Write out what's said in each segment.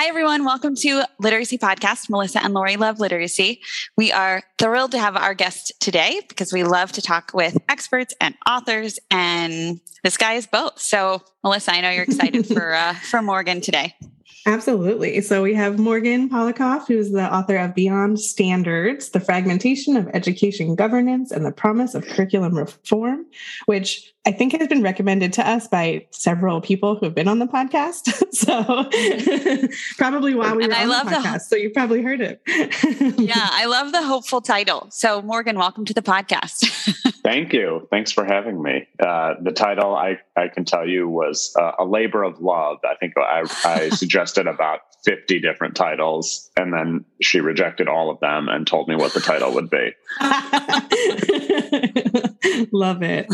Hi, everyone. Welcome to Literacy Podcast. Melissa and Lori love literacy. We are thrilled to have our guest today because we love to talk with experts and authors, and this guy is both. So, Melissa, I know you're excited for uh, for Morgan today. Absolutely. So we have Morgan Polikoff, who's the author of Beyond Standards, The Fragmentation of Education Governance and the Promise of Curriculum Reform, which I think has been recommended to us by several people who have been on the podcast. so probably while we and were I on love the podcast. The, so you probably heard it. yeah, I love the hopeful title. So Morgan, welcome to the podcast. Thank you. Thanks for having me. Uh, the title, I, I can tell you, was uh, A Labor of Love. I think I, I suggested about 50 different titles, and then she rejected all of them and told me what the title would be. Love it.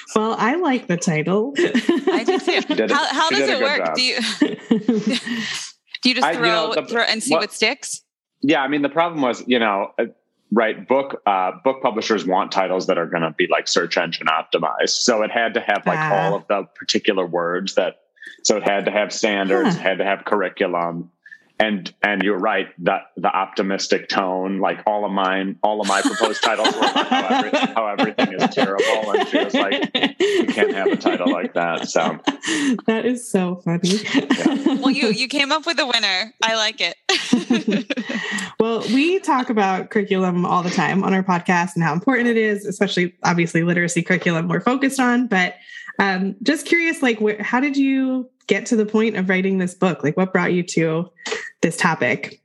well, I like the title. I do too. How, how does it work? Job. Do you do you just I, throw, you know, the, throw and see what, what sticks? Yeah, I mean the problem was, you know, uh, right book uh, book publishers want titles that are going to be like search engine optimized so it had to have like uh, all of the particular words that so it had to have standards huh. had to have curriculum and and you're right that the optimistic tone like all of mine all of my proposed titles were how, oh, every, how, everything is terrible. And she was like you can't have a title like that so. That is so funny. Yeah. well you you came up with a winner. I like it. Well we talk about curriculum all the time on our podcast and how important it is especially obviously literacy curriculum we're focused on but um, just curious like wh- how did you get to the point of writing this book like what brought you to this topic?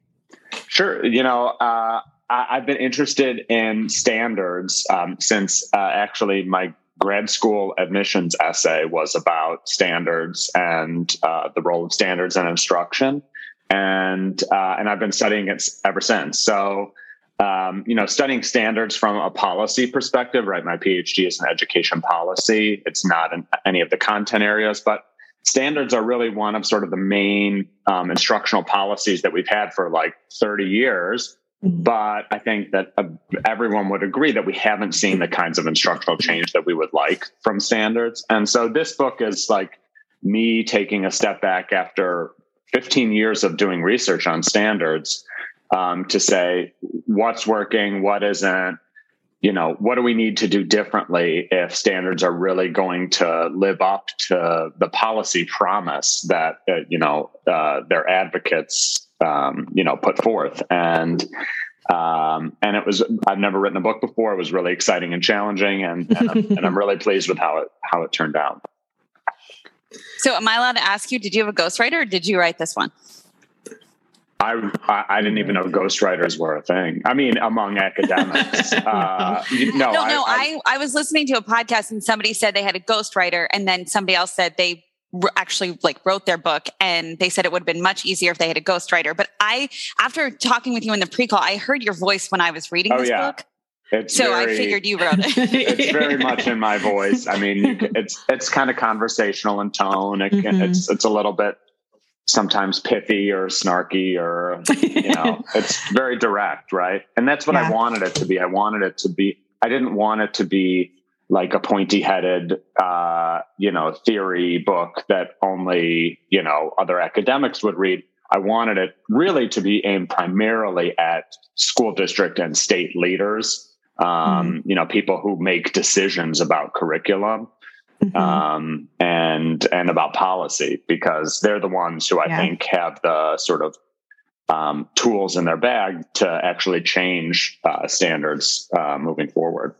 Sure. You know, uh, I, have been interested in standards um, since uh, actually my grad school admissions essay was about standards and uh, the role of standards in instruction, and uh, and I've been studying it ever since. So. Um, you know, studying standards from a policy perspective, right? My PhD is in education policy. It's not in any of the content areas, but standards are really one of sort of the main um, instructional policies that we've had for like 30 years. Mm-hmm. But I think that uh, everyone would agree that we haven't seen the kinds of instructional change that we would like from standards. And so this book is like me taking a step back after 15 years of doing research on standards um, to say what's working, what isn't, you know, what do we need to do differently if standards are really going to live up to the policy promise that, uh, you know, uh, their advocates, um, you know, put forth? And, um, and it was, I've never written a book before. It was really exciting and challenging. And, and, I'm, and I'm really pleased with how it, how it turned out. So am I allowed to ask you, did you have a ghostwriter or did you write this one? I, I didn't even know ghostwriters were a thing. I mean, among academics. Uh, no, no, no. I, I, I, was listening to a podcast and somebody said they had a ghostwriter, and then somebody else said they actually like wrote their book, and they said it would have been much easier if they had a ghostwriter. But I, after talking with you in the pre-call, I heard your voice when I was reading oh, this yeah. book. It's so very, I figured you wrote it. it's very much in my voice. I mean, it's it's kind of conversational in tone. It, mm-hmm. It's it's a little bit sometimes pithy or snarky or you know it's very direct right and that's what yeah. i wanted it to be i wanted it to be i didn't want it to be like a pointy headed uh, you know theory book that only you know other academics would read i wanted it really to be aimed primarily at school district and state leaders um, mm-hmm. you know people who make decisions about curriculum Mm-hmm. Um, and and about policy because they're the ones who I yeah. think have the sort of um, tools in their bag to actually change uh, standards uh, moving forward.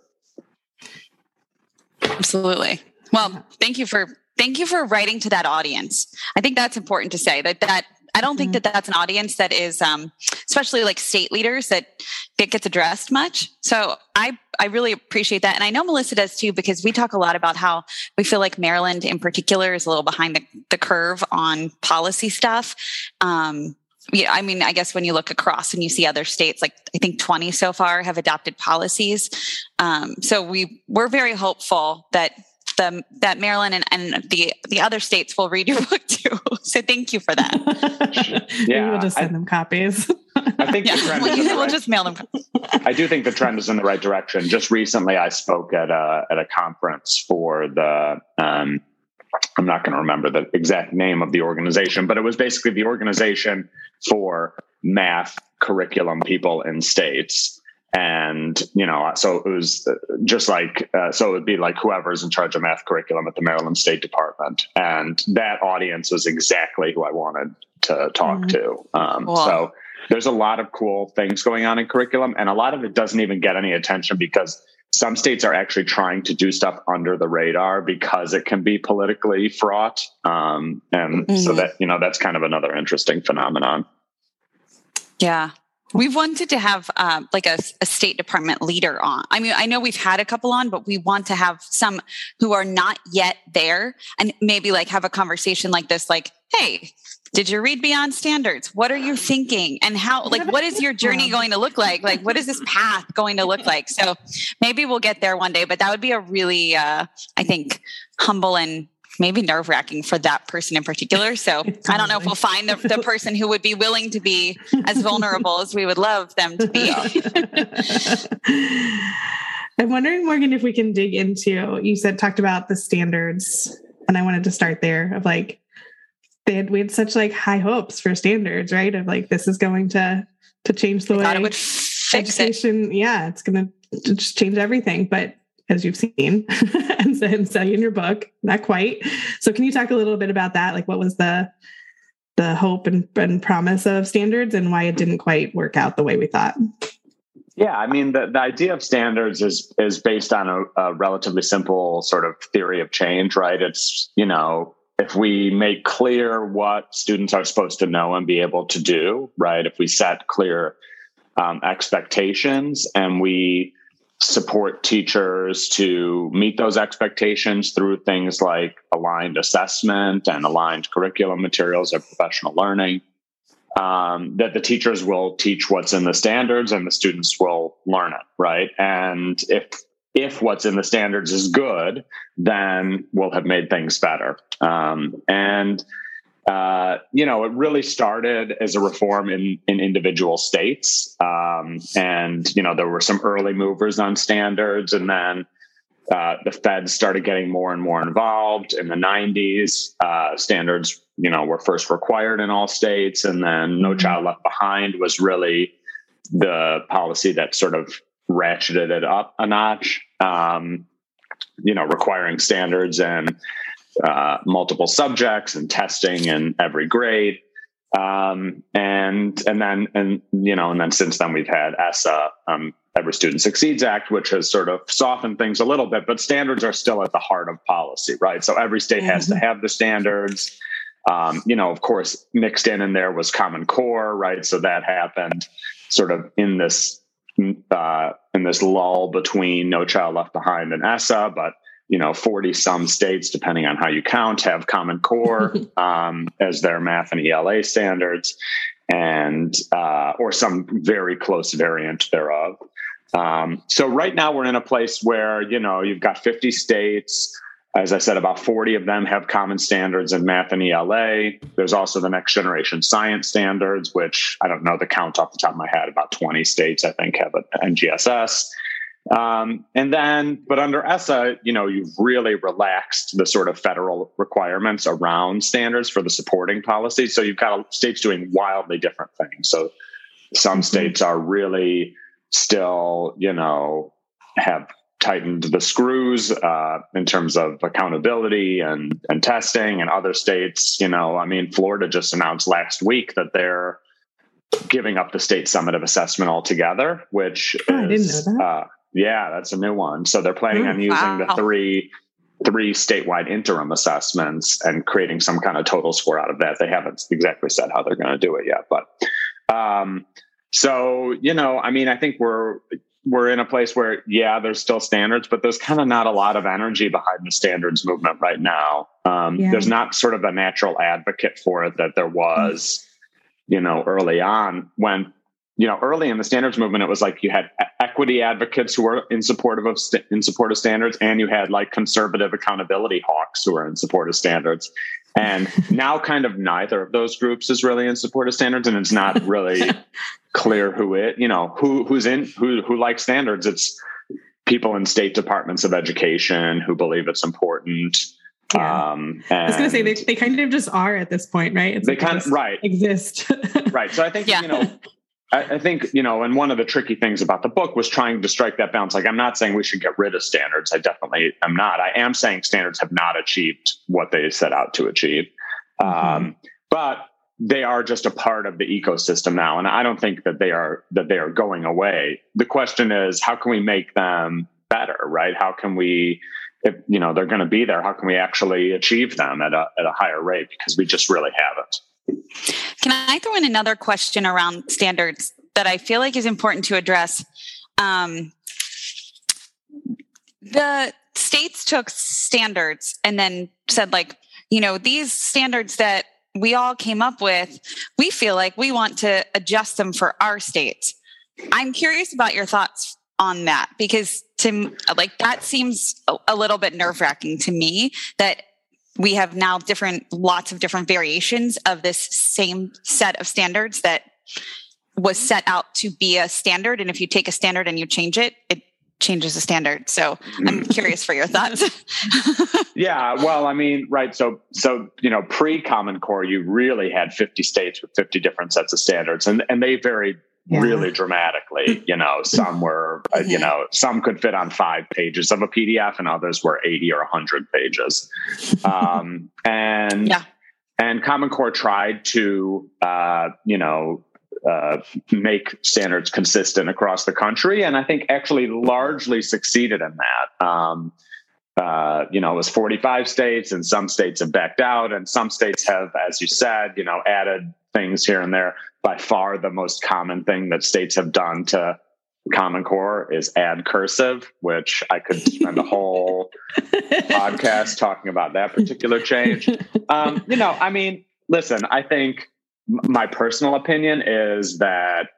Absolutely. Well, thank you for thank you for writing to that audience. I think that's important to say that that I don't think mm-hmm. that that's an audience that is, um, especially like state leaders that it gets addressed much. So I I really appreciate that, and I know Melissa does too because we talk a lot about how we feel like Maryland in particular is a little behind the, the curve on policy stuff. Um, yeah, I mean, I guess when you look across and you see other states, like I think 20 so far have adopted policies. Um, so we we're very hopeful that the that Maryland and, and the the other states will read your book too. So thank you for that. yeah, we'll just send I, them copies. I think yeah, we'll, we'll right. just mail them. I do think the trend is in the right direction. Just recently, I spoke at a at a conference for the. Um, I'm not going to remember the exact name of the organization, but it was basically the organization for math curriculum people in states and you know so it was just like uh, so it would be like whoever's in charge of math curriculum at the maryland state department and that audience was exactly who i wanted to talk mm-hmm. to um, cool. so there's a lot of cool things going on in curriculum and a lot of it doesn't even get any attention because some states are actually trying to do stuff under the radar because it can be politically fraught um, and mm-hmm. so that you know that's kind of another interesting phenomenon yeah We've wanted to have uh, like a, a, State Department leader on. I mean, I know we've had a couple on, but we want to have some who are not yet there and maybe like have a conversation like this like, hey, did you read Beyond Standards? What are you thinking? And how, like, what is your journey going to look like? Like, what is this path going to look like? So maybe we'll get there one day, but that would be a really, uh, I think, humble and maybe nerve wracking for that person in particular. So I don't know if we'll find the, the, person who would be willing to be as vulnerable as we would love them to be. I'm wondering, Morgan, if we can dig into, you said, talked about the standards, and I wanted to start there of like, they had, we had such like high hopes for standards, right? Of like, this is going to, to change the I way it would fix education. It. Yeah. It's going to just change everything. But as you've seen and, and say in your book, not quite. So can you talk a little bit about that? Like what was the the hope and, and promise of standards and why it didn't quite work out the way we thought? Yeah, I mean the, the idea of standards is is based on a, a relatively simple sort of theory of change, right? It's you know if we make clear what students are supposed to know and be able to do, right? If we set clear um, expectations and we support teachers to meet those expectations through things like aligned assessment and aligned curriculum materials of professional learning. Um, that the teachers will teach what's in the standards and the students will learn it, right? And if if what's in the standards is good, then we'll have made things better. Um, and uh, you know, it really started as a reform in in individual states, um, and you know there were some early movers on standards, and then uh, the Fed started getting more and more involved in the '90s. Uh, standards, you know, were first required in all states, and then No mm-hmm. Child Left Behind was really the policy that sort of ratcheted it up a notch. Um, you know, requiring standards and uh, multiple subjects and testing in every grade. Um, and and then and you know and then since then we've had ESSA, um, Every Student Succeeds Act, which has sort of softened things a little bit, but standards are still at the heart of policy, right? So every state mm-hmm. has to mm-hmm. have the standards. Um, you know, of course, mixed in in there was Common Core, right? So that happened sort of in this uh, in this lull between No Child Left Behind and ESSA, but you know 40 some states depending on how you count have common core um, as their math and ela standards and uh, or some very close variant thereof. Um, so right now we're in a place where you know you've got 50 states. As i said about 40 of them have common standards in math and ela there's also the next generation science standards which i don't know the count off the top of my head about 20 states i think have an ngss um, and then, but under ESSA, you know, you've really relaxed the sort of federal requirements around standards for the supporting policy. So you've got states doing wildly different things. So some mm-hmm. states are really still, you know, have tightened the screws uh, in terms of accountability and and testing. And other states, you know, I mean, Florida just announced last week that they're giving up the state summative assessment altogether, which oh, is, uh, yeah, that's a new one. So they're planning mm, on using wow. the three three statewide interim assessments and creating some kind of total score out of that. They haven't exactly said how they're going to do it yet, but um, so you know, I mean, I think we're we're in a place where yeah, there's still standards, but there's kind of not a lot of energy behind the standards movement right now. Um, yeah. There's not sort of a natural advocate for it that there was, mm. you know, early on when you know, early in the standards movement, it was like you had equity advocates who were in support of st- in support of standards, and you had like conservative accountability hawks who were in support of standards. And now, kind of neither of those groups is really in support of standards, and it's not really clear who it, you know, who who's in who who likes standards. It's people in state departments of education who believe it's important. Yeah. Um, I was going to say they, they kind of just are at this point, right? It's they like kind of right exist, right? So I think yeah. you know I, I think, you know, and one of the tricky things about the book was trying to strike that balance. Like, I'm not saying we should get rid of standards. I definitely am not. I am saying standards have not achieved what they set out to achieve. Mm-hmm. Um, but they are just a part of the ecosystem now. And I don't think that they are, that they are going away. The question is, how can we make them better, right? How can we, if, you know, they're going to be there, how can we actually achieve them at a, at a higher rate? Because we just really haven't. Can I throw in another question around standards that I feel like is important to address? Um, the states took standards and then said, like, you know, these standards that we all came up with, we feel like we want to adjust them for our states. I'm curious about your thoughts on that because to like that seems a, little bit nerve wracking to me that we have now different lots of different variations of this same set of standards that was set out to be a standard. And if you take a standard and you change it it changes the standard. So i'm mm. curious for your thoughts. Yeah well i mean right so so you know pre common core you really had 50 states with 50 different sets of standards and and they varied yeah. really dramatically. You know, some were, uh, you know, some could fit on five pages of a PDF, and others were eighty or hundred pages. Um, and yeah. and Common Core tried to, uh, you know. Uh, make standards consistent across the country, and I think actually largely succeeded in that. Um, uh, you know, it was 45 states, and some states have backed out, and some states have, as you said, you know, added things here and there. By far, the most common thing that states have done to Common Core is add cursive, which I could spend a whole podcast talking about that particular change. Um, you know, I mean, listen, I think my personal opinion is that,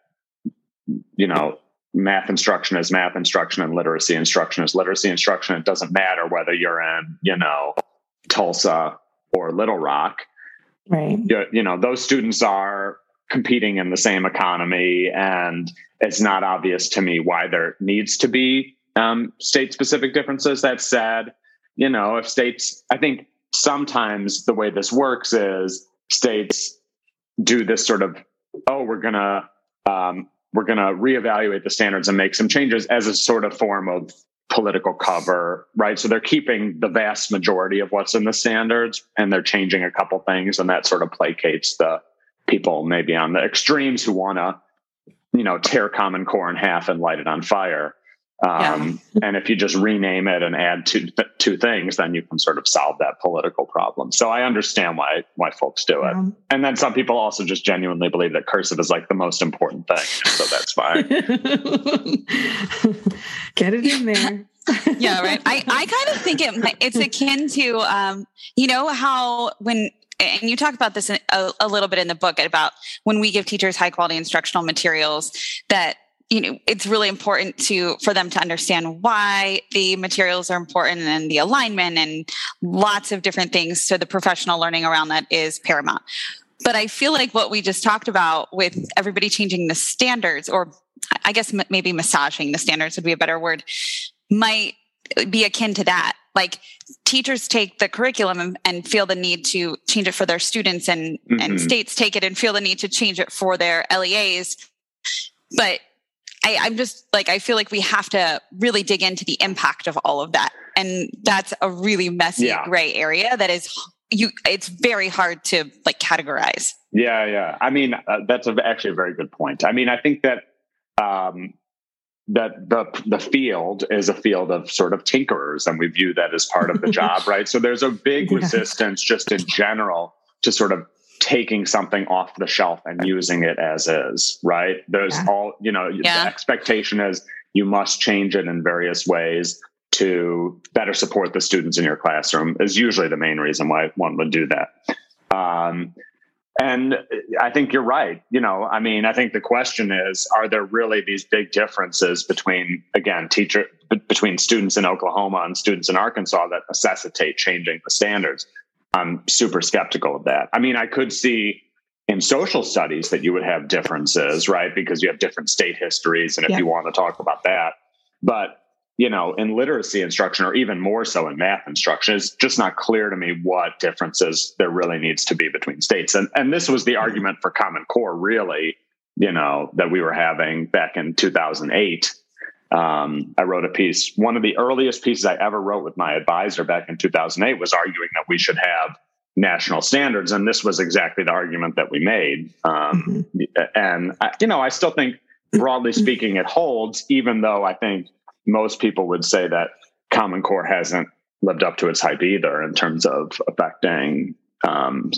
you know, math instruction is math instruction and literacy instruction is literacy instruction. It doesn't matter whether you're in, you know, Tulsa or Little Rock. Right. You, you know, those students are competing in the same economy, and it's not obvious to me why there needs to be um, state specific differences. That said, you know, if states, I think sometimes the way this works is states do this sort of, oh, we're going to, um, we're going to reevaluate the standards and make some changes as a sort of form of political cover, right? So they're keeping the vast majority of what's in the standards and they're changing a couple things and that sort of placates the people maybe on the extremes who want to, you know, tear common core in half and light it on fire. Um, yeah. and if you just rename it and add two th- two things, then you can sort of solve that political problem. So I understand why why folks do it. Yeah. And then some people also just genuinely believe that cursive is like the most important thing. So that's fine. Get it in there. Yeah, right. I, I kind of think it it's akin to um, you know how when and you talk about this a, a little bit in the book about when we give teachers high quality instructional materials that you know it's really important to for them to understand why the materials are important and the alignment and lots of different things so the professional learning around that is paramount but i feel like what we just talked about with everybody changing the standards or i guess maybe massaging the standards would be a better word might be akin to that like teachers take the curriculum and, and, feel the need to change it for their students and mm-hmm. and states take it and feel the need to change it for their leas but I, I'm just like, I feel like we have to really dig into the impact of all of that. And that's a really messy yeah. gray area that is you it's very hard to like categorize yeah yeah i mean uh, that's a, actually a very good point i mean i think that um that the the field is a field of sort of tinkerers and we view that as part of the job right so there's a big yeah. resistance just in general to sort of taking something off the shelf and using it as is, right? There's yeah. all, you know, yeah. the expectation is you must change it in various ways to better support the students in your classroom is usually the main reason why one would do that. Um, and I think you're right. You know, I mean, I think the question is, are there really these big differences between, again, teacher between students in Oklahoma and students in Arkansas that necessitate changing the standards? I'm super skeptical of that. I mean, I could see in social studies that you would have differences, right? Because you have different state histories, and if yeah. you want to talk about that, but you know, in literacy instruction, or even more so in math instruction, it's just not clear to me what differences there really needs to be between states. And and this was the mm-hmm. argument for Common Core, really, you know, that we were having back in 2008. Um, I wrote a piece. One of the earliest pieces I ever wrote with my advisor back in 2008 was arguing that we should have national standards, and this was exactly the argument that we made. Um, mm-hmm. And I, you know, I still think, broadly speaking, it holds, even though I think most people would say that Common Core hasn't lived up to its hype either in terms of affecting um,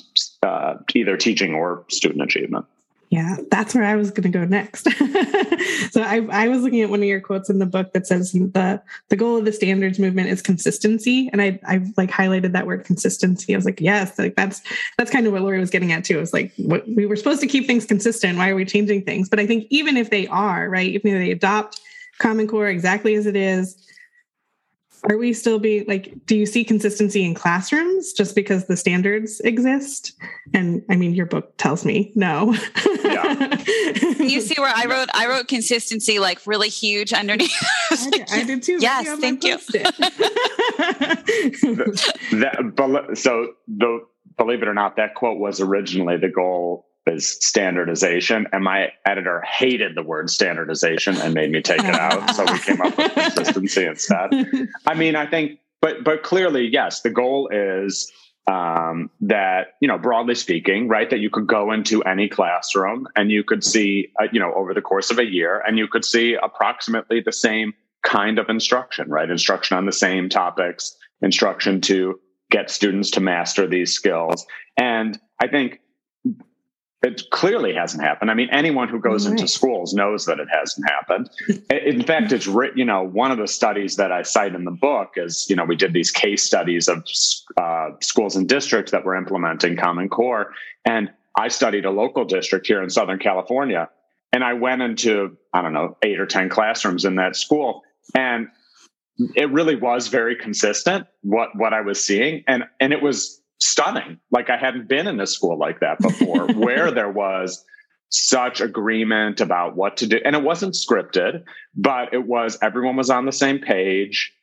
uh, either teaching or student achievement. Yeah, that's where I was going to go next. so I, I, was looking at one of your quotes in the book that says the the goal of the standards movement is consistency, and I I like highlighted that word consistency. I was like, yes, like that's that's kind of what Lori was getting at too. It was like what, we were supposed to keep things consistent. Why are we changing things? But I think even if they are right, even if they adopt Common Core exactly as it is. Are we still be like, do you see consistency in classrooms just because the standards exist? And I mean, your book tells me no. Yeah. you see where I wrote, I wrote consistency like really huge underneath. I, did, I did too. Yes, thank you. that, so the, believe it or not, that quote was originally the goal is standardization. And my editor hated the word standardization and made me take it out. so we came up with consistency instead. I mean, I think, but but clearly, yes, the goal is um, that you know, broadly speaking, right, that you could go into any classroom and you could see, uh, you know, over the course of a year, and you could see approximately the same kind of instruction, right? Instruction on the same topics, instruction to get students to master these skills. And I think it clearly hasn't happened. I mean, anyone who goes right. into schools knows that it hasn't happened. In fact, it's written, you know, one of the studies that I cite in the book is, you know, we did these case studies of uh, schools and districts that were implementing Common Core. And I studied a local district here in Southern California. And I went into, I don't know, eight or 10 classrooms in that school. And it really was very consistent what what I was seeing. And and it was stunning. Like I hadn't been in a school like that before, where there was such agreement about what to do. And it wasn't scripted, but it was everyone was on the same page.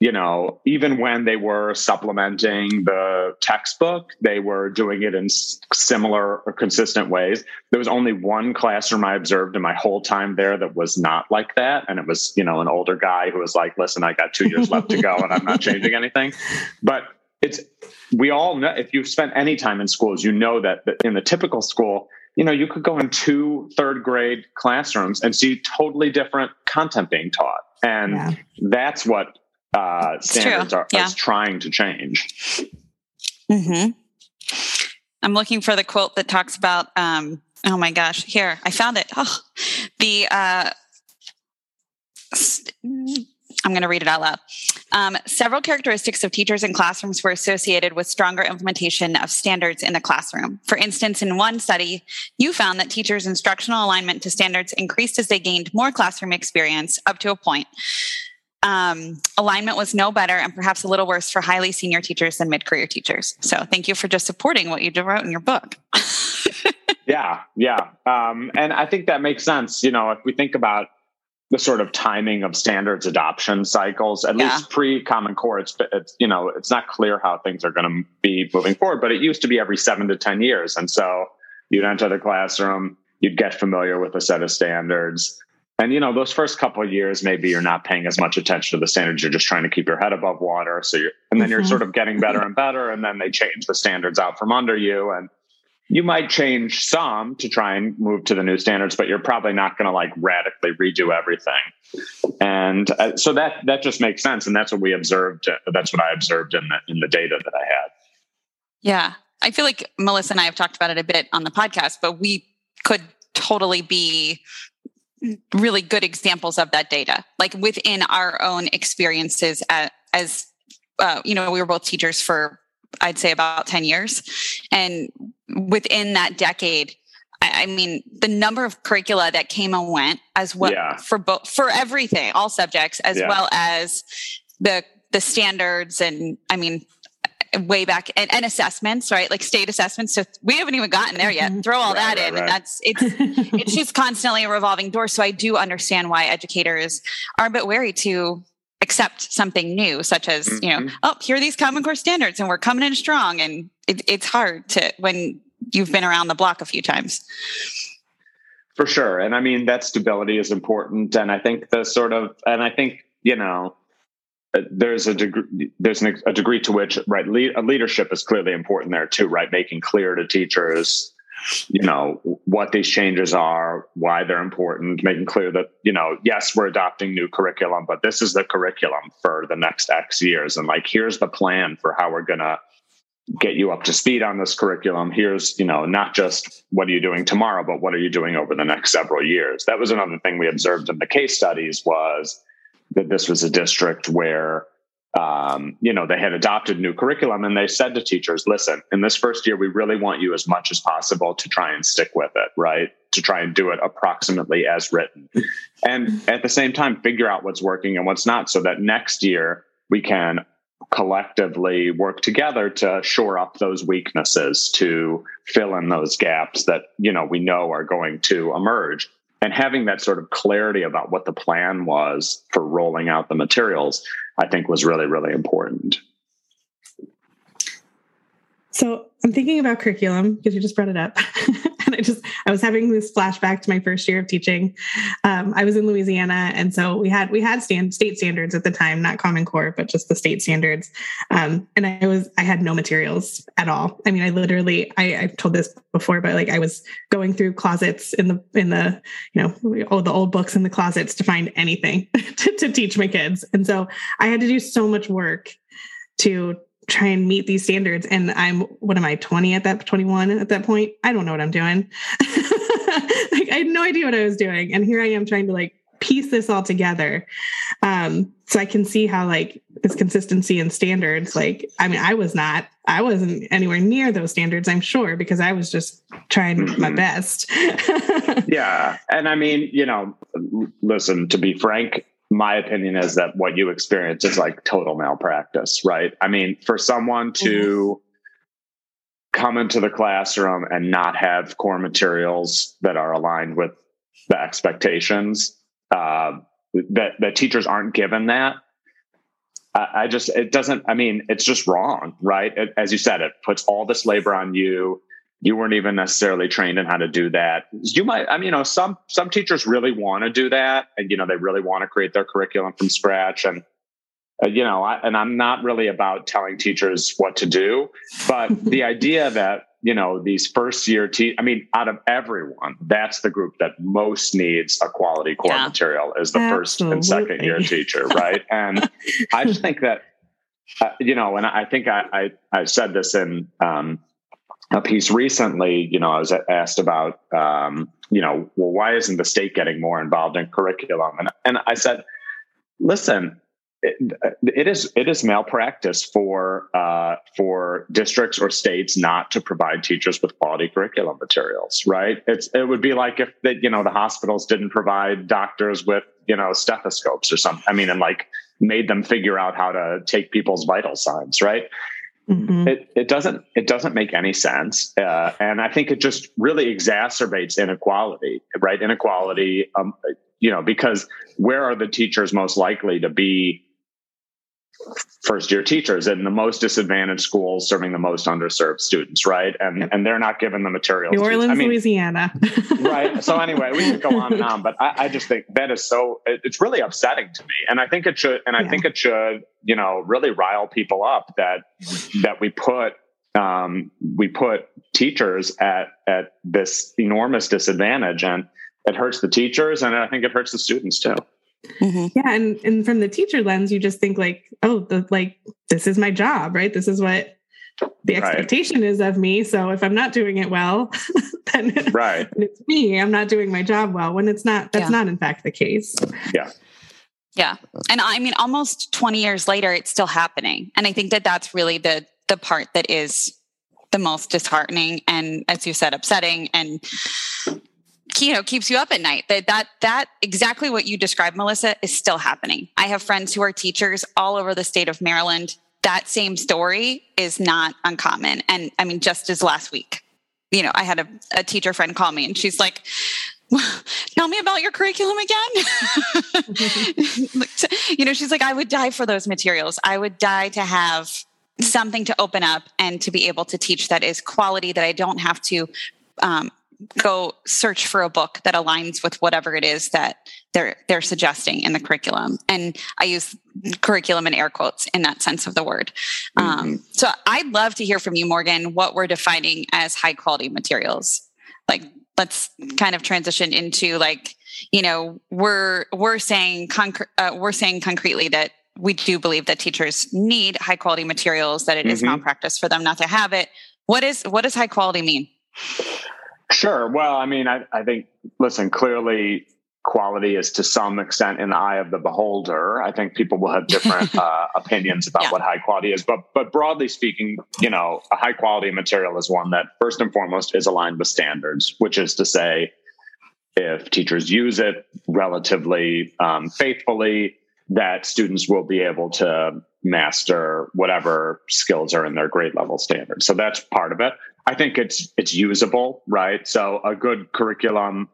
You know, even when they were supplementing the textbook, they were doing it in similar or consistent ways. There was only one classroom I observed in my whole time there that was not like that. And it was, you know, an older guy who was like, listen, I got two years left to go and I'm not changing anything. But it's we all know if you've spent any time in schools, you know that, in the typical school, you know, you could go in two third grade classrooms and see totally different content being taught. And yeah. that's what uh, standards are yeah. is trying to change. Mm-hmm. I'm looking for the quote that talks about, um, oh my gosh, here, I found it. Oh, the, uh, I'm going to read it out loud. Um, several characteristics of teachers and classrooms were associated with stronger implementation of standards in the classroom. For instance, in one study, you found that teachers' instructional alignment to standards increased as they gained more classroom experience up to a point. Um, alignment was no better and perhaps a little worse for highly senior teachers than mid career teachers. So, thank you for just supporting what you wrote in your book. yeah, yeah. Um, and I think that makes sense. You know, if we think about the sort of timing of standards adoption cycles at yeah. least pre common core it's, it's you know it's not clear how things are going to be moving forward but it used to be every 7 to 10 years and so you'd enter the classroom you'd get familiar with a set of standards and you know those first couple of years maybe you're not paying as much attention to the standards you're just trying to keep your head above water so you're and then mm-hmm. you're sort of getting better and better and then they change the standards out from under you and you might change some to try and move to the new standards, but you're probably not going to like radically redo everything. And uh, so that that just makes sense, and that's what we observed. Uh, that's what I observed in the in the data that I had. Yeah, I feel like Melissa and I have talked about it a bit on the podcast, but we could totally be really good examples of that data, like within our own experiences at, as uh, you know, we were both teachers for I'd say about 10 years. And within that decade, I mean, the number of curricula that came and went as well yeah. for both for everything, all subjects, as yeah. well as the the standards and I mean way back and, and, assessments, right? Like state assessments. So we haven't even gotten there yet. Mm-hmm. Throw all right, that right, in. Right. And that's it's it's just constantly a revolving door. So I do understand why educators are a bit wary to accept something new, such as, mm-hmm. you know, mm-hmm. oh, here are these common core standards and we're coming in strong. And it, it's hard to when you've been around the block a few times. For sure. And I mean, that stability is important. And I think the sort of, and I think, you know, there's a degree there's an, a degree to which right leadership is clearly important there too right making clear to teachers you know what these changes are why they're important making clear that you know yes we're adopting new curriculum but this is the curriculum for the next x years. And like here's the plan for how we're going to get you up to speed on this curriculum. Here's you know not just what are you doing tomorrow but what are you doing over the next several years. That was another thing we observed in the case studies was that this was a district where um, you know they had adopted new curriculum and they said to teachers listen in this first year we really want you as much as possible to try and stick with it right? To try and do it approximately as written. And at the same time figure out what's working and what's not so that next year we can collectively work together to shore up those weaknesses to fill in those gaps that you know we know are going to emerge. And having that sort of clarity about what the plan was for rolling out the materials i think was really really important. So i'm thinking about curriculum because you just brought it up I just I was having this flashback to my first year of teaching. Um, I was in Louisiana, and so we had we had stand, state standards at the time, not Common Core, but just the state standards. Um, and I was I had no materials at all. I mean, I literally I, I've told this before, but like I was going through closets in the in the you know all the old books in the closets to find anything to, to teach my kids, and so I had to do so much work to try and meet these standards. And i'm what am i 20 at that 21 at that point? I don't know what i'm doing. Like i had no idea what i was doing. And here i am trying to like piece this all together. Um so i can see how like this consistency and standards like i mean i was not i wasn't anywhere near those standards i'm sure because i was just trying mm-hmm. my best. Yeah. And i mean you know listen to be frank my opinion is that what you experience is like total malpractice, right? I mean, for someone to mm-hmm. come into the classroom and not have core materials that are aligned with the expectations, uh, that that teachers aren't given that. I, I just it doesn't. I mean, it's just wrong, right? It, as you said, it puts all this labor on you you weren't even necessarily trained in how to do that you might i mean you know some some teachers really want to do that and you know they really want to create their curriculum from scratch and uh, you know I, and i'm not really about telling teachers what to do but the idea that you know these first year te- i mean out of everyone that's the group that most needs a quality core yeah. material is the Absolutely. first and second year teacher right and i just think that uh, you know and i think i i, I said this in um, a piece recently, you know, I was asked about, um, you know, well, why isn't the state getting more involved in curriculum? And and I said, listen, it, it is it is malpractice for uh, for districts or states not to provide teachers with quality curriculum materials, right? It's it would be like if the, you know the hospitals didn't provide doctors with you know stethoscopes or something. I mean, and like made them figure out how to take people's vital signs, right? Mm-hmm. It, it doesn't it doesn't make any sense, uh, and I think it just really exacerbates inequality, right? Inequality, um, you know, because where are the teachers most likely to be first year teachers in the most disadvantaged schools serving the most underserved students right? And and they're not given the materials new orleans I mean, louisiana. Right. So anyway we can go on and on but I, I, just think that is so it's really upsetting to me. And i think it should and i yeah. think it should you know really rile people up that that we put um, we put teachers at at this enormous disadvantage. And it hurts the teachers and i think it hurts the students too Mm-hmm. Yeah, and and from the teacher lens, you just think like, oh, the like this is my job, right? This is what the expectation right. is of me. So if I'm not doing it well, then right. it's me. I'm not doing my job well. When it's not, that's yeah. not in fact the case. Yeah. Yeah. And I mean, almost 20 years later, it's still happening. And I think that that's really the the part that is the most disheartening and as you said upsetting and you know keeps you up at night. That that that exactly what you described melissa is still happening. I have friends who are teachers all over the state of maryland. That same story is not uncommon. And i mean just as last week you know i had a, a teacher friend call me and she's like tell me about your curriculum again. You know she's like i would die for those materials. I would die to have something to open up and to be able to teach that is quality that I don't have to um, go search for a book that aligns with whatever it is that they're they're suggesting in the curriculum. And i use curriculum in air quotes in that sense of the word. Um, mm-hmm. um, so i'd love to hear from you morgan what we're defining as high quality materials. Like let's kind of transition into like you know we're we're saying concre- uh, we're saying concretely that we do believe that teachers need high quality materials that it is mm-hmm. malpractice for them not to have it. What is what does high quality mean sure well i mean i, I think listen clearly quality is to some extent in the eye of the beholder i think people will have different uh, opinions about yeah. what high quality is but but broadly speaking you know a high quality material is one that first and foremost is aligned with standards which is to say if teachers use it relatively um, faithfully that students will be able to master whatever skills are in their grade level standards. So that's part of it. I think it's it's usable, right? So a good curriculum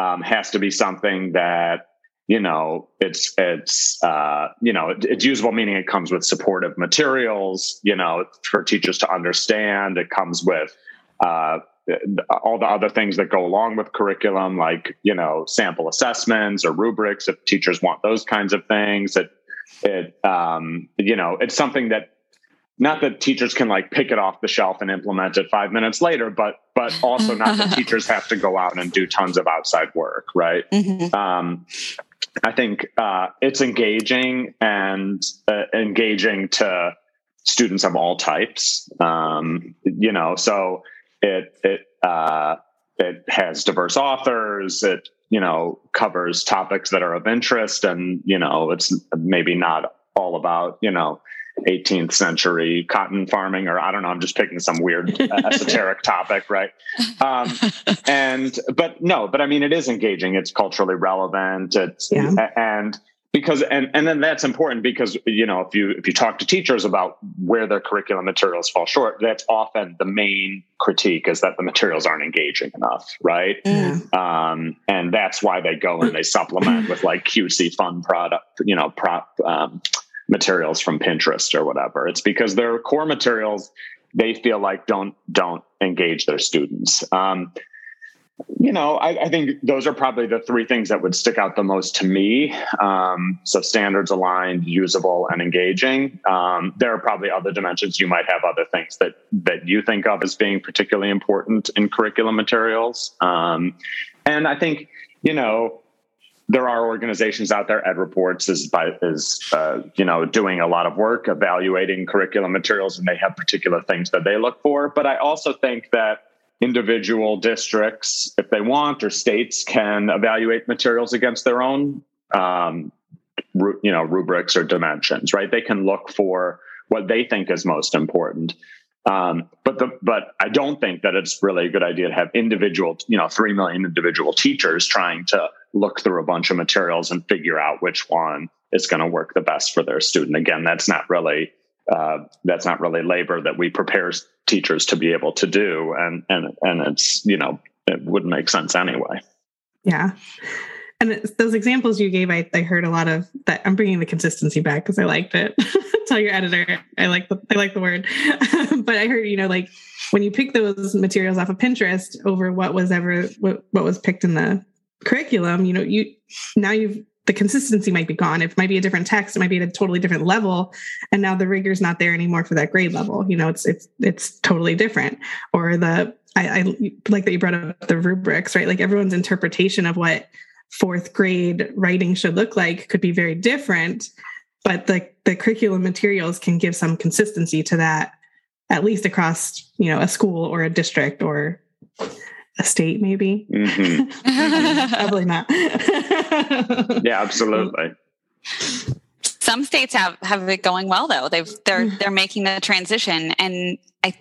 um, has to be something that you know it's it's uh, you know it, it's usable meaning it comes with supportive materials you know for teachers to understand it comes with uh, all the other things that go along with curriculum, like you know sample assessments or rubrics, if teachers want those kinds of things. It it um, you know it's something that not that teachers can like pick it off the shelf and implement it five minutes later, but but also not that teachers have to go out and do tons of outside work, right? Mm-hmm. Um, I think uh, it's engaging and uh, engaging to students of all types. Um, you know, so it it uh, it has diverse authors. It you know covers topics that are of interest, and you know it's maybe not all about you know 18th century cotton farming or i don't know i'm just picking some weird esoteric topic right um, and but no but i mean it is engaging it's culturally relevant it's yeah. and because and and then that's important because you know if you if you talk to teachers about where their curriculum materials fall short that's often the main critique is that the materials aren't engaging enough right mm. um, and that's why they go and they supplement with like cutesy fun product you know prop um, materials from pinterest or whatever it's because their core materials they feel like don't don't engage their students um, you know, I, I, think those are probably the three things that would stick out the most to me. Um, so standards aligned, usable, and engaging. Um, there are probably other dimensions. You might have other things that that you think of as being particularly important in curriculum materials. Um, and I think you know there are organizations out there. EdReports is by is uh, you know doing a lot of work evaluating curriculum materials, and they have particular things that they look for. But I also think that individual districts, if they want, or states can evaluate materials against their own, um, you know, rubrics or dimensions. Right? They can look for what they think is most important. Um, but the but I don't think that it's really a good idea to have individual, you know, three million individual teachers trying to look through a bunch of materials and figure out which one is going to work the best for their student. Again, that's not really uh, that's not really labor that we prepare teachers to be able to do and and and it's you know it wouldn't make sense anyway yeah and those examples you gave I, I heard a lot of that i'm bringing the consistency back because i liked it tell your editor i like the i like the word but i heard you know like when you pick those materials off of pinterest over what was ever what, what was picked in the curriculum you know you now you've the consistency might be gone. It might be a different text. It might be at a totally different level. And now the rigor's not there anymore for that grade level. You know, it's, it's, it's totally different. Or the, I, I like that you brought up the rubrics, right? Like everyone's interpretation of what fourth grade writing should look like could be very different, but the, the curriculum materials can give some consistency to that, at least across, you know, a school or a district or a state, maybe. Mm-hmm. Probably not. yeah, absolutely. some states have have it going well though. They've they're they're making the transition, and I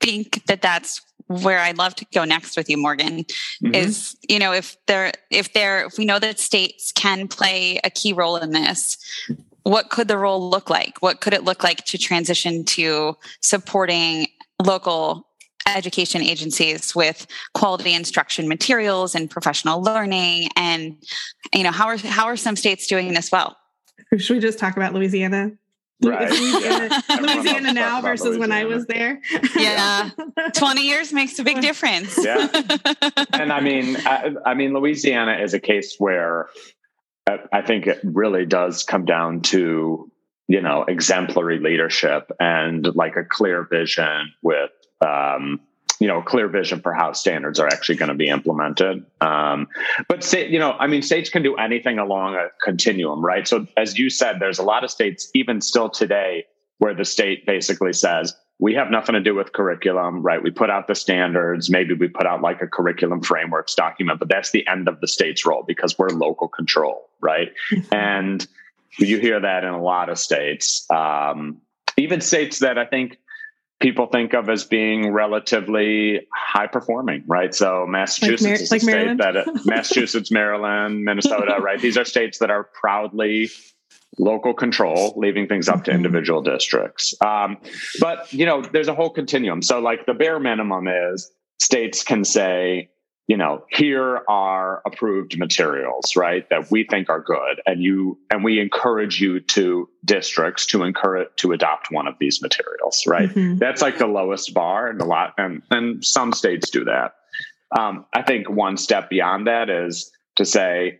think that that's where I'd love to go next with you, Morgan, mm-hmm. is you know if there if there if we know that states can play a key role in this, what could the role look like? What could it look like to transition to supporting local education agencies with quality instruction materials and professional learning and you know how are how are some states doing this well should we just talk about louisiana Right. Louisiana, Louisiana now versus Louisiana. when I was there. Yeah. 20 years makes a big difference. Yeah. And I mean, I, I mean, Louisiana is a case where I think it really does come down to, you know, exemplary leadership and like a clear vision with, um, you know, clear vision for how standards are actually going to be implemented. Um, but state, you know, I mean, states can do anything along a continuum, right? So as you said, there's a lot of states, even still today, where the state basically says, we have nothing to do with curriculum, right? We put out the standards. Maybe we put out like a curriculum frameworks document, but that's the end of the state's role because we're local control, right? Mm-hmm. And you hear that in a lot of states, um, even states that I think people think of as being relatively high performing, right? So Massachusetts like Mar- is a like state Maryland? that uh, Massachusetts, Maryland, Minnesota, right? These are states that are proudly local control, leaving things up to mm-hmm. individual districts. Um, but you know, there's a whole continuum. So like the bare minimum is states can say, you know, here are approved materials, right, that we think are good, and you and we encourage you to districts to encourage to adopt one of these materials, right? Mm-hmm. That's like the lowest bar, and a lot, and and some states do that. Um, I think one step beyond that is to say,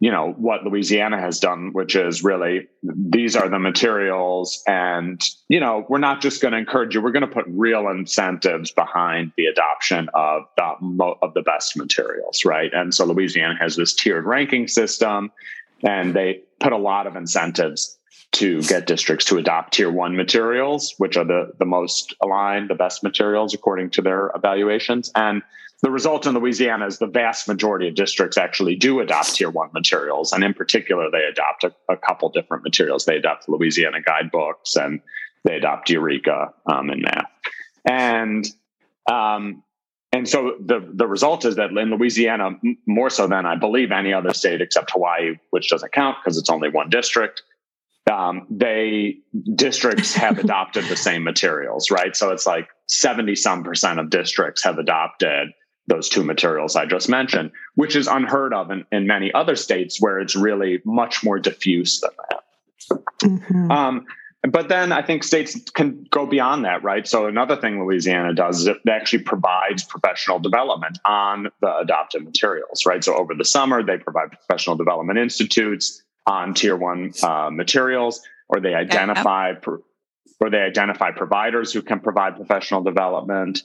you know what Louisiana has done, which is really these are the materials, and you know we're not just going to encourage you; we're going to put real incentives behind the adoption of the of the best materials, right? And so Louisiana has this tiered ranking system, and they put a lot of incentives to get districts to adopt tier one materials, which are the the most aligned, the best materials according to their evaluations, and the result in Louisiana is the vast majority of districts actually do adopt tier one materials. And in particular, they adopt a, a couple different materials. They adopt Louisiana guidebooks and they adopt Eureka um, in math. And um, and so the the result is that in Louisiana, more so than I believe any other state except Hawaii, which doesn't count because it's only one district, um, they districts have adopted the same materials, right? So it's like seventy some percent of districts have adopted those two materials I just mentioned, which is unheard of in, in many other states where it's really much more diffuse than that. Mm-hmm. Um, but then I think states can go beyond that, right? So another thing Louisiana does is it actually provides professional development on the adopted materials, right? So over the summer, they provide professional development institutes on tier one uh, materials, or they identify, or they identify providers who can provide professional development.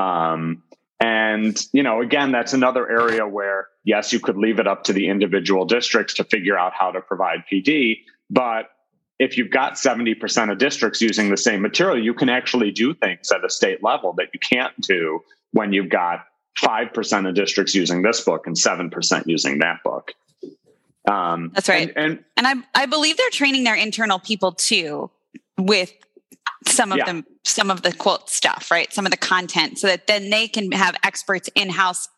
Um, and, you know, again, that's another area where, yes, you could leave it up to the individual districts to figure out how to provide PD. But if you've got 70% of districts using the same material, you can actually do things at a state level that you can't do when you've got 5% of districts using this book and 7% using that book. Um, That's right. And, and, and I, I believe they're training their internal people too with some of yeah. them some of the quote stuff right? Some of the content so that then they can have experts in house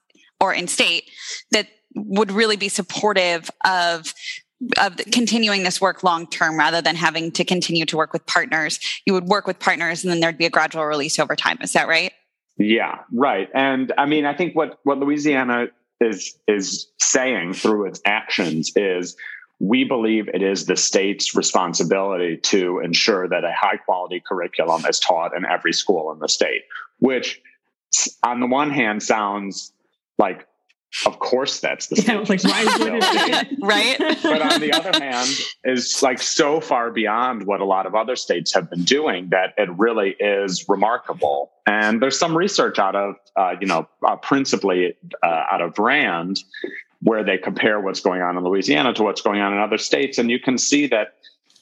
or in state that would really be supportive of of continuing this work long term rather than having to continue to work with partners. You would work with partners and then there'd be a gradual release over time. Is that right? Yeah right. And i mean i think what what louisiana is is saying through its actions is we believe it is the state's responsibility to ensure that a high quality curriculum is taught in every school in the state, which on the one hand sounds like of course that's the yeah, like right but on the other hand is like so far beyond what a lot of other states have been doing that it really is remarkable and there's some research out of uh, you know uh, principally uh, out of rand where they compare what's going on in Louisiana to what's going on in other states. And you can see that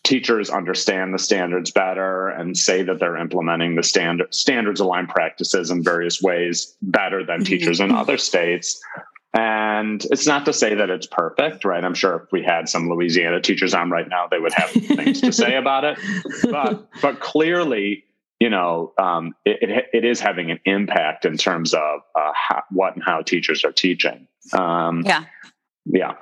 teachers understand the standards better and say that they're implementing the standard standards aligned practices in various ways better than mm-hmm. teachers in other states. And it's not to say that it's perfect, right? I'm sure if we had some Louisiana teachers on right now, they would have things to say about it. But but clearly, you know, um, it, it, it is having an impact in terms of uh, how, what and how teachers are teaching. Um, yeah, yeah.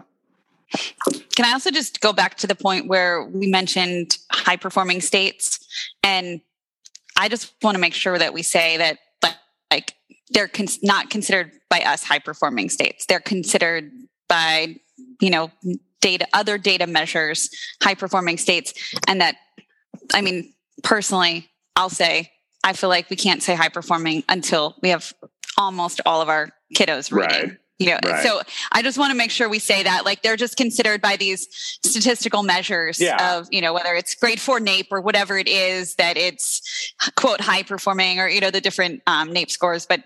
Can I also just go back to the point where we mentioned high performing states? And I just want to make sure that we say that, they're not considered by us high performing states. They're considered by, you know, data, other data measures, high performing states. And that, I mean, personally, I'll say, I feel like we can't say high performing until we have almost all of our kiddos reading. Right you know right. so i just want to make sure we say that like they're just considered by these statistical measures yeah. of you know whether it's grade four naep or whatever it is that it's quote high performing or you know the different um, naep scores but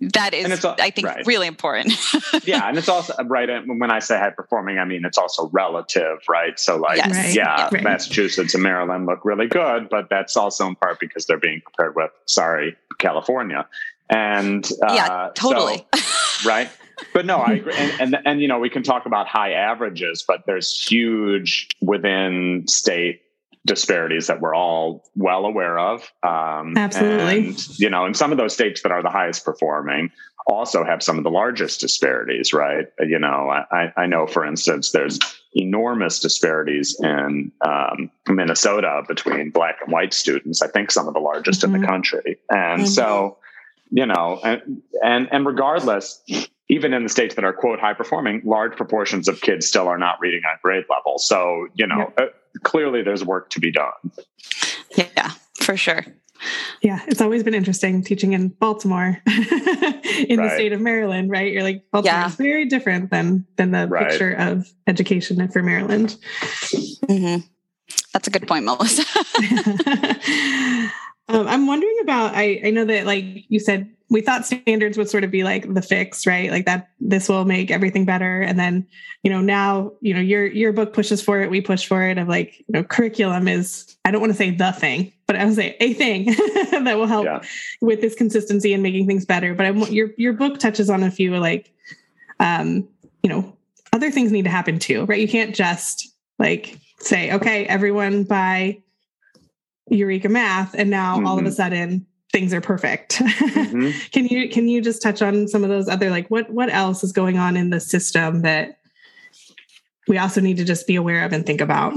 that is all, i think right. really important yeah and it's also right when i say high performing i mean it's also relative right so like yes. right. yeah right. massachusetts and maryland look really good but that's also in part because they're being compared with sorry california and uh, yeah totally so, right but no, I agree. And, and, and you know, we can talk about high averages, but there's huge within state disparities that we're all well aware of. Um, Absolutely. And, you know, and some of those states that are the highest performing also have some of the largest disparities, right? You know, I, I know, for instance, there's enormous disparities in um, Minnesota between black and white students. I think some of the largest mm-hmm. in the mm-hmm. country. And mm-hmm. so, you know, and, and, and regardless, even in the states that are quote high performing, large proportions of kids still are not reading at grade level. So, you know, uh, clearly there's work to be done. Yeah, for sure. Yeah, it's always been interesting teaching in Baltimore in right. the state of Maryland, right? You're like Baltimore yeah. is very different than than the right. picture of education for Maryland. Mm-hmm. That's a good point, Melissa. um, I'm wondering about. I I know that like you said we thought standards would sort of be like the fix, right? Like that this will make everything better. And then, you know, now, you know, your your book pushes for it, we push for it of like, you know, curriculum is I don't want to say the thing, but I would say a thing that will help yeah. with this consistency and making things better. But I want your your book touches on a few like um, you know, other things need to happen too, right? You can't just like say, okay, everyone buy Eureka Math, and now mm-hmm. all of a mm-hmm. sudden things are perfect. Mm-hmm. can you can you just touch on some of those other like what what else is going on in the system that we also need to just be aware of and think about?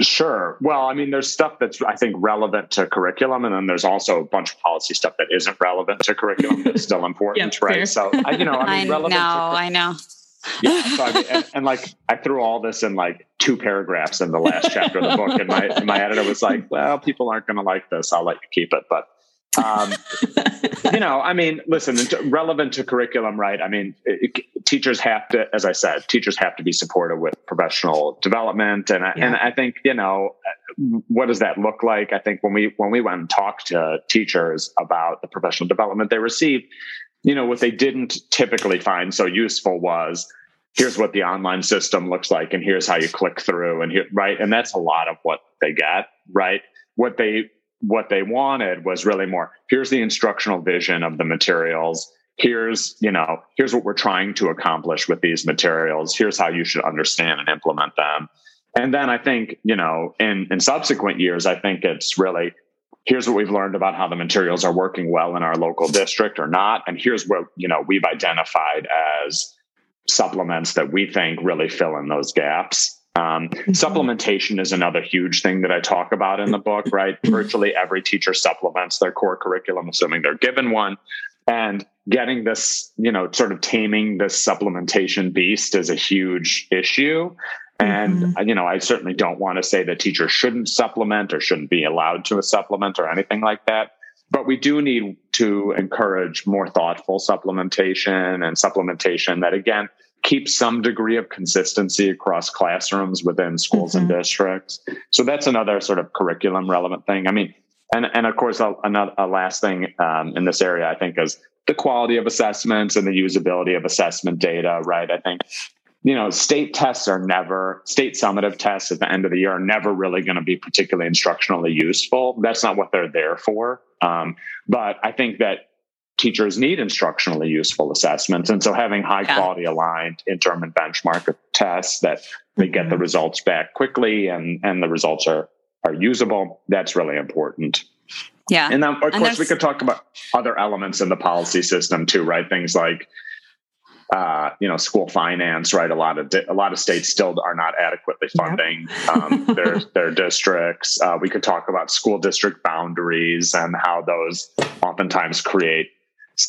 Sure. Well, I mean, there's stuff that's I think relevant to curriculum, and then there's also a bunch of policy stuff that isn't relevant to curriculum that's still important, yep, right? Fair. So, I, you know, I mean, I relevant. Know, to, I know. Yeah. So I mean, and, and, like I threw all this in like two paragraphs in the last chapter of the book, and my my editor was like, "Well, people aren't going to like this. I'll let you keep it." But um, you know, I mean, listen, relevant to curriculum, right? I mean, it, teachers have to, as I said, teachers have to be supportive with professional development, and I, yeah. and I think you know, what does that look like? I think when we when we went and talked to teachers about the professional development they received, you know, what they didn't typically find so useful was here's what the online system looks like and here's how you click through and here right? And that's a lot of what they get right? What they what they wanted was really more here's the instructional vision of the materials. Here's you know here's what we're trying to accomplish with these materials. Here's how you should understand and implement them. And then i think you know in in subsequent years i think it's really here's what we've learned about how the materials are working well in our local district or not and here's what you know we've identified as supplements that we think really fill in those gaps um, mm-hmm. Supplementation is another huge thing that I talk about in the book, right? Virtually every teacher supplements their core curriculum, assuming they're given one. And getting this, you know, sort of taming this supplementation beast is a huge issue. And, mm-hmm. you know, I certainly don't want to say that teachers shouldn't supplement or shouldn't be allowed to supplement or anything like that. But we do need to encourage more thoughtful supplementation and supplementation that, again, keep some degree of consistency across classrooms within schools mm-hmm. and districts. So that's another sort of curriculum relevant thing. I mean, and and of course, a, another a last thing um, in this area, I think, is the quality of assessments and the usability of assessment data. Right? I think you know state tests are never state summative tests at the end of the year are never really going to be particularly instructionally useful. That's not what they're there for. Um, but I think that teachers need instructionally useful assessments. And so having high Yeah. quality aligned interim and benchmark tests that they get the Mhm. results back quickly and, and the results are, are usable, that's really important. Yeah. And then, of And course, we could talk about other elements in the policy system too, right? Things like, uh, you know, school finance, right? A lot of di- a lot of states still are not adequately Yep. funding um, their their districts. Uh, we could talk about school district boundaries and how those oftentimes create,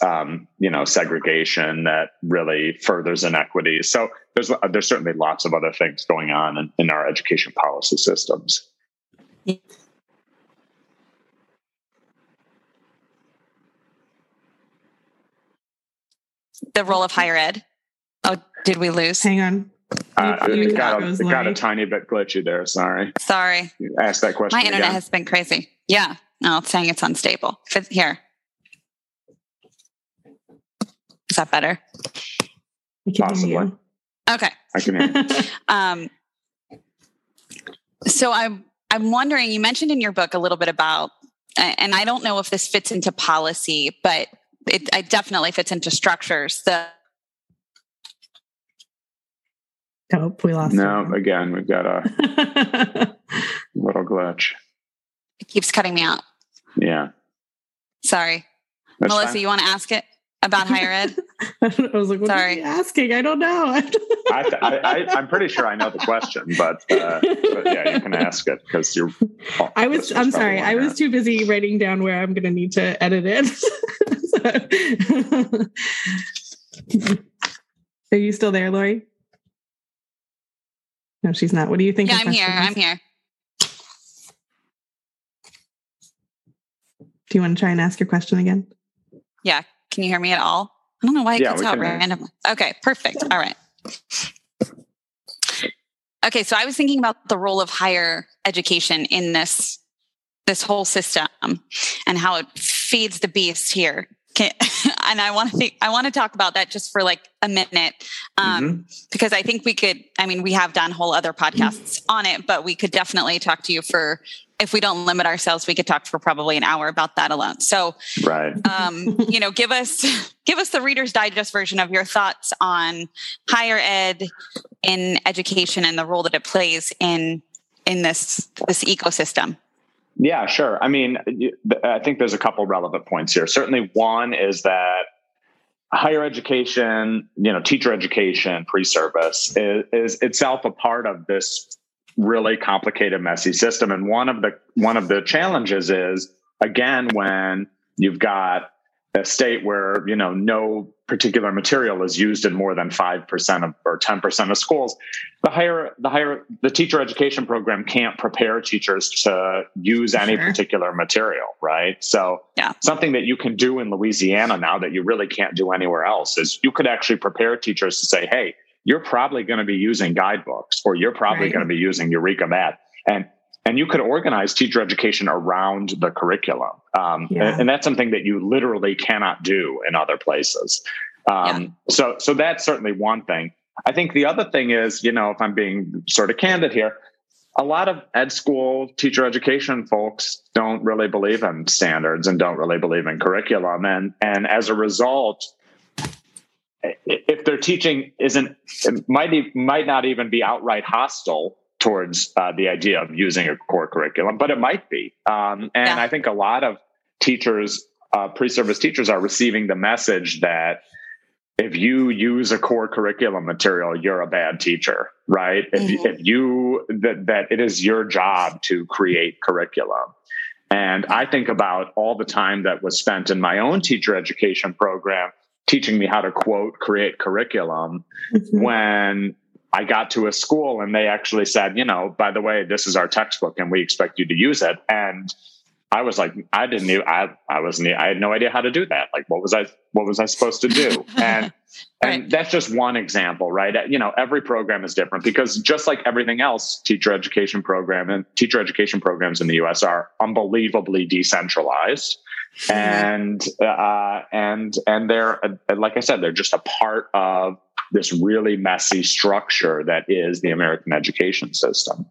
um, you know, segregation that really furthers inequities. So there's there's certainly lots of other things going on in, in our education policy systems. The role of higher ed. Oh, did we lose? Hang on. Uh, You- you it got, a, it got a tiny bit glitchy there. Sorry. Sorry. Ask that question. My internet again. has been crazy. Yeah. No, it's saying it's unstable. Here. Is that better? Possibly. Okay. I can hear. you. you. Um, so I'm I'm wondering. You mentioned in your book a little bit about, and I don't know if this fits into policy, but it, it definitely fits into structures. The Nope, we lost No, him. again, we've got a little glitch. it keeps cutting me out. Yeah. Sorry, That's Melissa. fine. You want to ask it about higher ed? I was like, what Sorry. are you asking? I don't know. I, I, I, I'm pretty sure I know the question, but, uh, but yeah, you can ask it because you're. oh, I was. I'm sorry. I was too busy writing down where I'm going to need to edit it. So- Are you still there, Lori? No, she's not. What do you think? Yeah, I'm here. I'm here. Do you want to try and ask your question again? Yeah. Can you hear me at all? I don't know why it Yeah, cuts out can hear you. randomly. Okay, perfect. All right. Okay, so I was thinking about the role of higher education in this this whole system and how it feeds the beast here. Can, and I want to think I want to talk about that just for like a minute um, Mm-hmm. because I think we could. I mean, we have done whole other podcasts on it, but we could definitely talk to you for if we don't limit ourselves, we could talk for probably an hour about that alone. So Right. um, you know, give us give us the Reader's Digest version of your thoughts on higher ed in education and the role that it plays in in this this ecosystem. Yeah, sure. I mean, I think there's a couple relevant points here. Certainly, one is that higher education, you know, teacher education, pre-service is, is itself a part of this really complicated, messy system. And one of the one of the challenges is again when you've got a state where you know no particular material is used in more than five percent of or ten percent of schools the higher the higher the teacher education program can't prepare teachers to use any Sure. particular material right so Yeah. something that you can do in louisiana now that you really can't do anywhere else is you could actually prepare teachers to say hey you're probably going to be using guidebooks or you're probably Right. going to be using eureka math and and you could organize teacher education around the curriculum um, Yeah. and, and that's something that you literally cannot do in other places um, so so that's certainly one thing I think the other thing is, you know, if I'm being sort of candid here, a lot of ed school teacher education folks don't really believe in standards and don't really believe in curriculum. And, and as a result, if their teaching isn't, it might, might not even be outright hostile towards uh, the idea of using a core curriculum, but it might be. Um, and Yeah. I think a lot of teachers, uh, pre-service teachers are receiving the message that if you use a core curriculum material, you're a bad teacher, right? If, you, Mhm. if you that that it is your job to create curriculum, and I think about all the time that was spent in my own teacher education program teaching me how to quote create curriculum Mhm. when I got to a school and they actually said, you know, by the way, this is our textbook and we expect you to use it. And I was like, I didn't even, I, I wasn't, I had no idea how to do that. Like, what was I, what was I supposed to do? And, Right. and that's just one example, right? You know, every program is different because just like everything else, teacher education program and teacher education programs in the U.S. are unbelievably decentralized, and uh, and and they're uh, like I said, they're just a part of this really messy structure that is the American education system.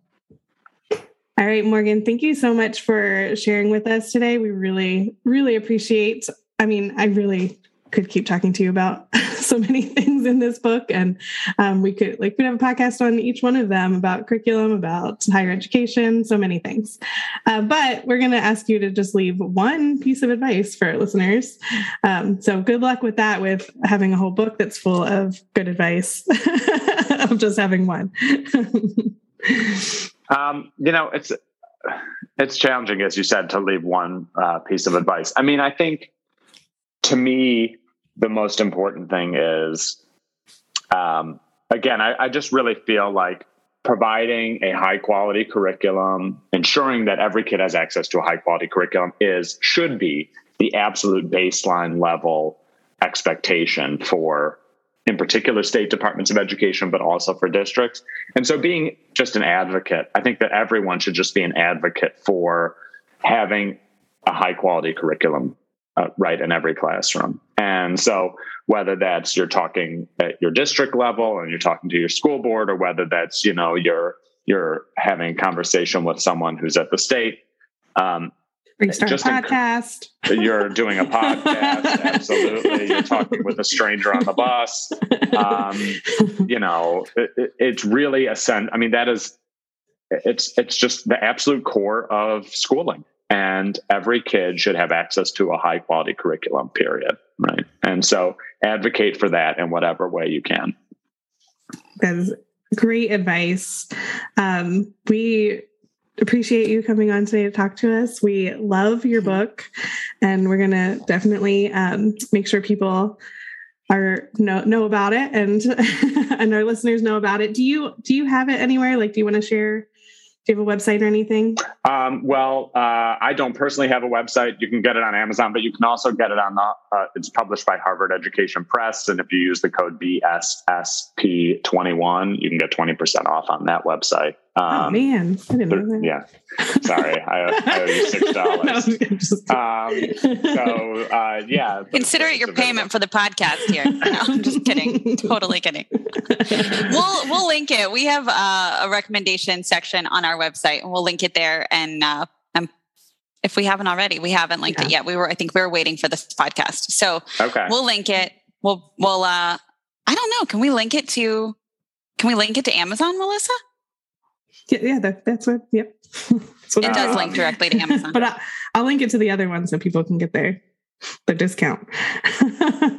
All right, Morgan, thank you so much for sharing with us today. We really, really appreciate I mean, I really could keep talking to you about so many things in this book. And um, we could like we'd have a podcast on each one of them about curriculum about higher education so many things. Uh, but we're going to ask you to just leave one piece of advice for our listeners. Um, so good luck with that with having a whole book that's full of good advice of just having one. Um, you know it's it's challenging as you said to leave one uh, piece of advice. I mean i think to me the most important thing is um, again I, I just really feel like providing a high quality curriculum ensuring that every kid has access to a high quality curriculum is should be the absolute baseline level expectation for in particular state departments of education but also for districts. And so being just an advocate i think that everyone should just be an advocate for having a high quality curriculum uh, right in every classroom. And so, whether that's you're talking at your district level and you're talking to your school board, or whether that's you know you're you're having a conversation with someone who's at the state. Um, just a podcast. Inc- you're doing a podcast, absolutely. You're talking with a stranger on the bus. Um, you know, it, it's really a sense. I mean, that is, it's it's just the absolute core of schooling and every kid should have access to a high quality curriculum period right? And so advocate for that in whatever way you can. That is great advice. Um, we appreciate you coming on today to talk to us. We love your book and we're going to definitely um, make sure people are know know about it and and our listeners know about it. Do you do you have it anywhere? Like do you want to share do you have a website or anything? Um, well, uh, I don't personally have a website. You can get it on Amazon, but you can also get it on the. Uh, it's published by Harvard Education Press, and if you use the code BSSP21, you can get twenty percent off on that website. Oh, um, oh man, I didn't know that. Yeah, sorry, I, I owe you six dollars. no, um, so uh, yeah, consider it your payment for the podcast here. No, I'm just kidding. totally kidding. we'll we'll link it. We have uh, a recommendation section on our website, and we'll link it there. And uh, if we haven't already, we haven't linked yeah. it yet. We were, I think, we were waiting for this podcast, so okay, we'll link it. We'll we'll. uh I don't know. Can we link it to? Can we link it to Amazon, Melissa? Yeah, yeah that, that's what, yep. That's what it does link directly to Amazon. but I, will link it to the other one so people can get their, the discount.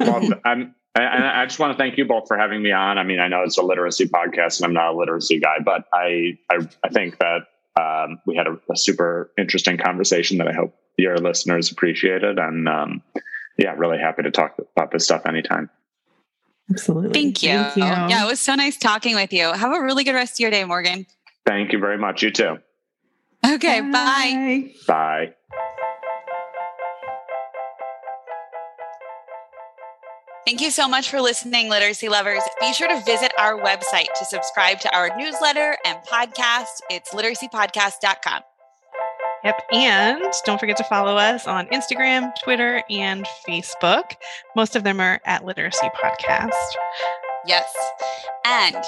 well, I'm, I, I just want to thank you both for having me on. I mean, I know it's a literacy podcast and I'm not a literacy guy, but I, I, I think that um, we had a, a, super interesting conversation that I hope your listeners appreciated. And um, yeah, really happy to talk about this stuff anytime. Absolutely. Thank you. Thank you. Yeah, it was so nice talking with you. Have a really good rest of your day, Morgan. Thank you very much. You too. Okay, bye. Bye. bye. Thank you so much for listening, literacy lovers. Be sure to visit our website to subscribe to our newsletter and podcast. It's literacypodcast.com. Yep. And don't forget to follow us on Instagram, Twitter, and Facebook. Most of them are at Literacy Podcast. Yes. And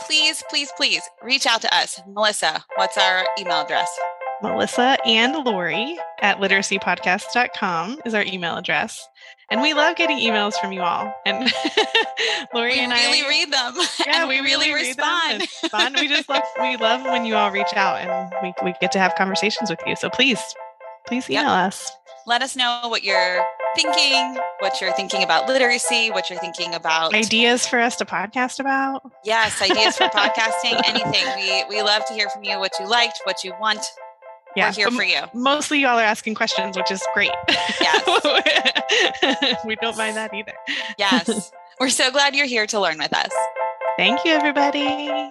please, please, please reach out to us. Melissa, what's our email address? Melissa and Lori at literacypodcast.com is our email address. And we love getting emails from you all. And Lori we and really I read them. Yeah, we, we really, really respond. Fun. We just love we love when you all reach out and we, we get to have conversations with you. So please, please email yep. us. Let us know what you're thinking, what you're thinking about literacy, what you're thinking about ideas for us to podcast about. Yes, ideas for podcasting, anything. We we love to hear from you what you liked, what you want. Yeah, We're here for you. Mostly y'all are asking questions, which is great. Yes. we don't mind that either. yes. We're so glad you're here to learn with us. Thank you, everybody.